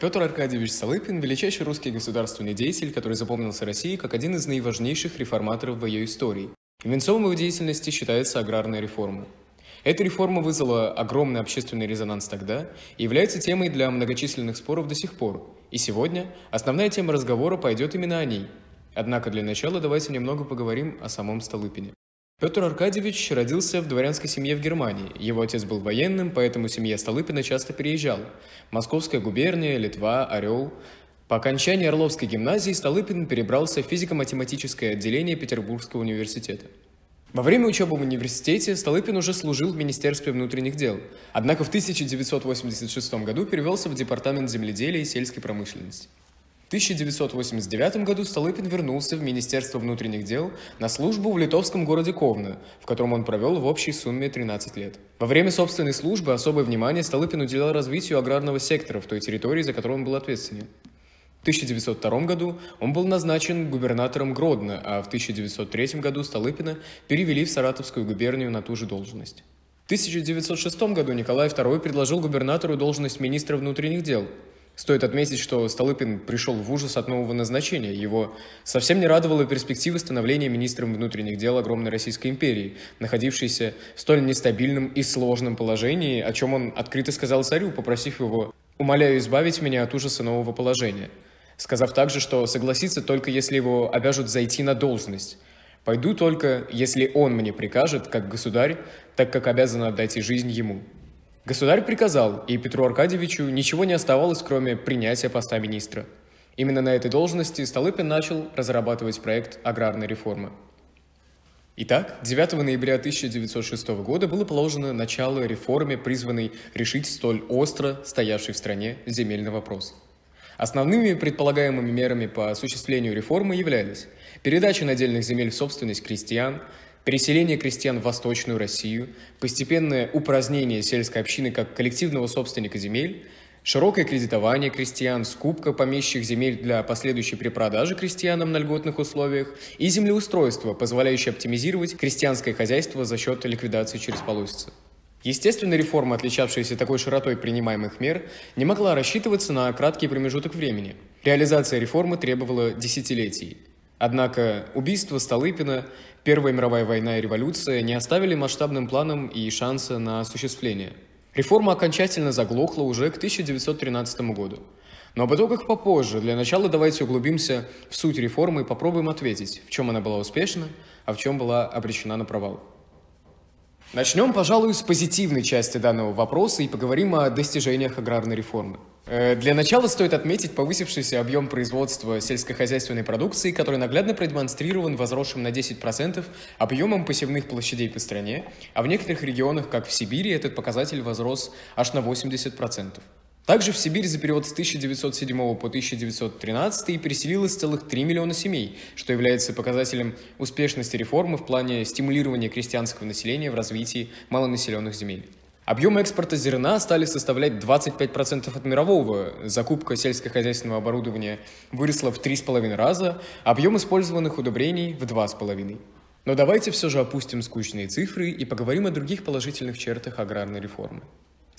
Петр Аркадьевич Столыпин – величайший русский государственный деятель, который запомнился России как один из наиважнейших реформаторов в ее истории. Венцом его деятельности считается аграрная реформа. Эта реформа вызвала огромный общественный резонанс тогда и является темой для многочисленных споров до сих пор. И сегодня основная тема разговора пойдет именно о ней. Однако для начала давайте немного поговорим о самом Столыпине. Петр Аркадьевич родился в дворянской семье в Германии. Его отец был военным, поэтому семья Столыпина часто переезжала. Московская губерния, Литва, Орел. По окончании Орловской гимназии Столыпин перебрался в физико-математическое отделение Петербургского университета. Во время учебы в университете Столыпин уже служил в Министерстве внутренних дел, однако в 1986 году перевелся в Департамент земледелия и сельской промышленности. 1989 году Столыпин вернулся в Министерство внутренних дел на службу в литовском городе Ковна, в котором он провел в общей сумме 13 лет. Во время собственной службы особое внимание Столыпин уделял развитию аграрного сектора в той территории, за которую он был ответственен. В 1902 году он был назначен губернатором Гродно, а в 1903 году Столыпина перевели в Саратовскую губернию на ту же должность. В 1906 году Николай II предложил губернатору должность министра внутренних дел – Стоит отметить, что Столыпин пришел в ужас от нового назначения. Его совсем не радовала перспектива становления министром внутренних дел огромной Российской империи, находившейся в столь нестабильном и сложном положении, о чем он открыто сказал царю, попросив его «умоляю избавить меня от ужаса нового положения», сказав также, что согласится только если его обяжут зайти на должность. «Пойду только, если он мне прикажет, как государь, так как обязан отдать и жизнь ему». Государь приказал, и Петру Аркадьевичу ничего не оставалось, кроме принятия поста министра. Именно на этой должности Столыпин начал разрабатывать проект аграрной реформы. Итак, 9 ноября 1906 года было положено начало реформе, призванной решить столь остро стоявший в стране земельный вопрос. Основными предполагаемыми мерами по осуществлению реформы являлись передача надельных земель в собственность крестьян, переселение крестьян в Восточную Россию, постепенное упразднение сельской общины как коллективного собственника земель, широкое кредитование крестьян, скупка помещих земель для последующей перепродажи крестьянам на льготных условиях и землеустройство, позволяющее оптимизировать крестьянское хозяйство за счет ликвидации через полосицы. Естественно, реформа, отличавшаяся такой широтой принимаемых мер, не могла рассчитываться на краткий промежуток времени. Реализация реформы требовала десятилетий. Однако убийство Столыпина, Первая мировая война и революция не оставили масштабным планом и шанса на осуществление. Реформа окончательно заглохла уже к 1913 году. Но об итогах попозже. Для начала давайте углубимся в суть реформы и попробуем ответить, в чем она была успешна, а в чем была обречена на провал. Начнем, пожалуй, с позитивной части данного вопроса и поговорим о достижениях аграрной реформы. Э, для начала стоит отметить повысившийся объем производства сельскохозяйственной продукции, который наглядно продемонстрирован возросшим на 10% объемом посевных площадей по стране, а в некоторых регионах, как в Сибири, этот показатель возрос аж на 80%. Также в Сибирь за период с 1907 по 1913 переселилось целых 3 миллиона семей, что является показателем успешности реформы в плане стимулирования крестьянского населения в развитии малонаселенных земель. Объем экспорта зерна стали составлять 25% от мирового. Закупка сельскохозяйственного оборудования выросла в 3,5 раза, объем использованных удобрений в 2,5. Но давайте все же опустим скучные цифры и поговорим о других положительных чертах аграрной реформы.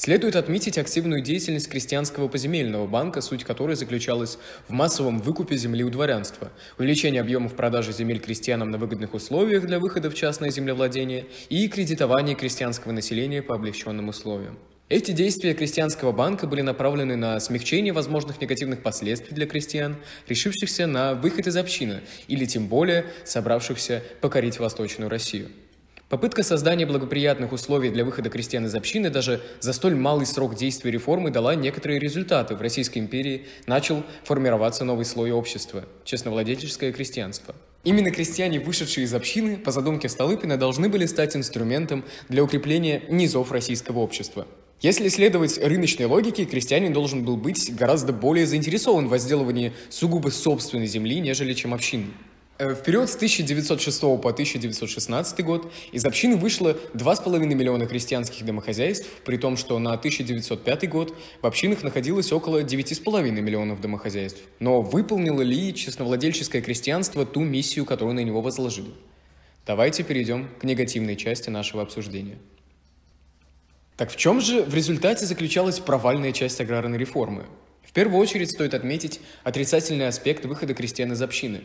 Следует отметить активную деятельность крестьянского поземельного банка, суть которой заключалась в массовом выкупе земли у дворянства, увеличении объемов продажи земель крестьянам на выгодных условиях для выхода в частное землевладение и кредитовании крестьянского населения по облегченным условиям. Эти действия крестьянского банка были направлены на смягчение возможных негативных последствий для крестьян, решившихся на выход из общины или тем более собравшихся покорить Восточную Россию. Попытка создания благоприятных условий для выхода крестьян из общины даже за столь малый срок действия реформы дала некоторые результаты. В Российской империи начал формироваться новый слой общества – честновладельческое крестьянство. Именно крестьяне, вышедшие из общины, по задумке Столыпина, должны были стать инструментом для укрепления низов российского общества. Если следовать рыночной логике, крестьянин должен был быть гораздо более заинтересован в возделывании сугубо собственной земли, нежели чем общинной. Э, в период с 1906 по 1916 год из общины вышло 2,5 миллиона крестьянских домохозяйств, при том, что на 1905 год в общинах находилось около 9,5 миллионов домохозяйств. Но выполнило ли честновладельческое крестьянство ту миссию, которую на него возложили? Давайте перейдем к негативной части нашего обсуждения. Так в чем же в результате заключалась провальная часть аграрной реформы? В первую очередь стоит отметить отрицательный аспект выхода крестьян из общины.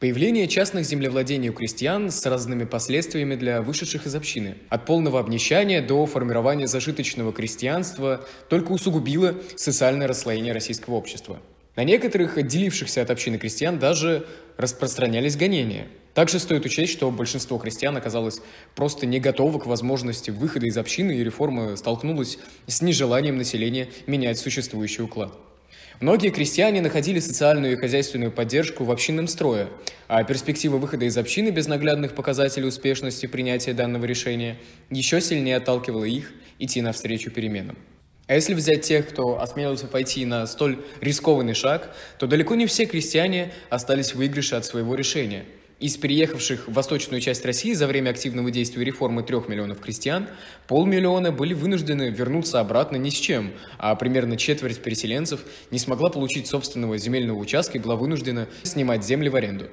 Появление частных землевладений у крестьян с разными последствиями для вышедших из общины. От полного обнищания до формирования зажиточного крестьянства только усугубило социальное расслоение российского общества. На некоторых отделившихся от общины крестьян даже распространялись гонения. Также стоит учесть, что большинство крестьян оказалось просто не готово к возможности выхода из общины, и реформа столкнулась с нежеланием населения менять существующий уклад. Многие крестьяне находили социальную и хозяйственную поддержку в общинном строе, а перспектива выхода из общины без наглядных показателей успешности принятия данного решения еще сильнее отталкивала их идти навстречу переменам. А если взять тех, кто осмелился пойти на столь рискованный шаг, то далеко не все крестьяне остались в выигрыше от своего решения – из переехавших в восточную часть России за время активного действия реформы трех миллионов крестьян, полмиллиона были вынуждены вернуться обратно ни с чем, а примерно четверть переселенцев не смогла получить собственного земельного участка и была вынуждена снимать земли в аренду.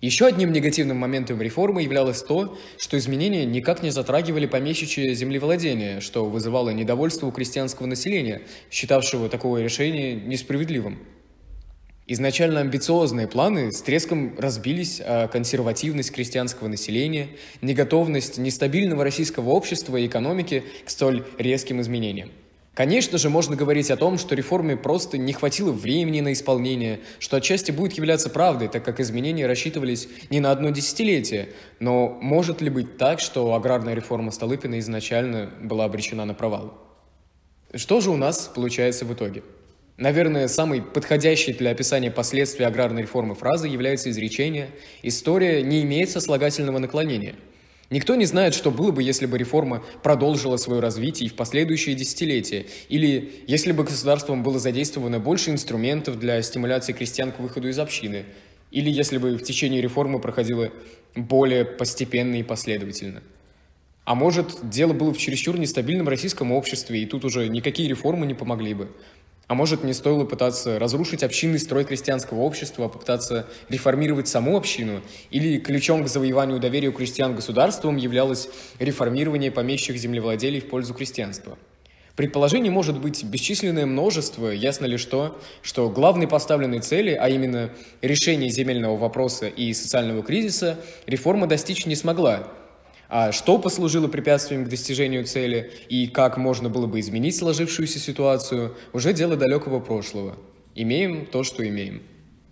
Еще одним негативным моментом реформы являлось то, что изменения никак не затрагивали помещичье землевладение, что вызывало недовольство у крестьянского населения, считавшего такое решение несправедливым. Изначально амбициозные планы с треском разбились, а консервативность крестьянского населения, неготовность нестабильного российского общества и экономики к столь резким изменениям. Конечно же, можно говорить о том, что реформе просто не хватило времени на исполнение, что отчасти будет являться правдой, так как изменения рассчитывались не на одно десятилетие. Но может ли быть так, что аграрная реформа Столыпина изначально была обречена на провал? Что же у нас получается в итоге? Наверное, самой подходящей для описания последствий аграрной реформы фразой является изречение «История не имеет сослагательного наклонения». Никто не знает, что было бы, если бы реформа продолжила свое развитие и в последующие десятилетия, или если бы государством было задействовано больше инструментов для стимуляции крестьян к выходу из общины, или если бы в течение реформы проходило более постепенно и последовательно. А может, дело было в чересчур нестабильном российском обществе, и тут уже никакие реформы не помогли бы. А может, не стоило пытаться разрушить общинный строй крестьянского общества, а попытаться реформировать саму общину? Или ключом к завоеванию доверия у крестьян государством являлось реформирование помещих землевладелей в пользу крестьянства? Предположений может быть бесчисленное множество, ясно ли что, что главной поставленной цели, а именно решение земельного вопроса и социального кризиса, реформа достичь не смогла, что послужило препятствием к достижению цели и как можно было бы изменить сложившуюся ситуацию, уже дело далекого прошлого. Имеем то, что имеем.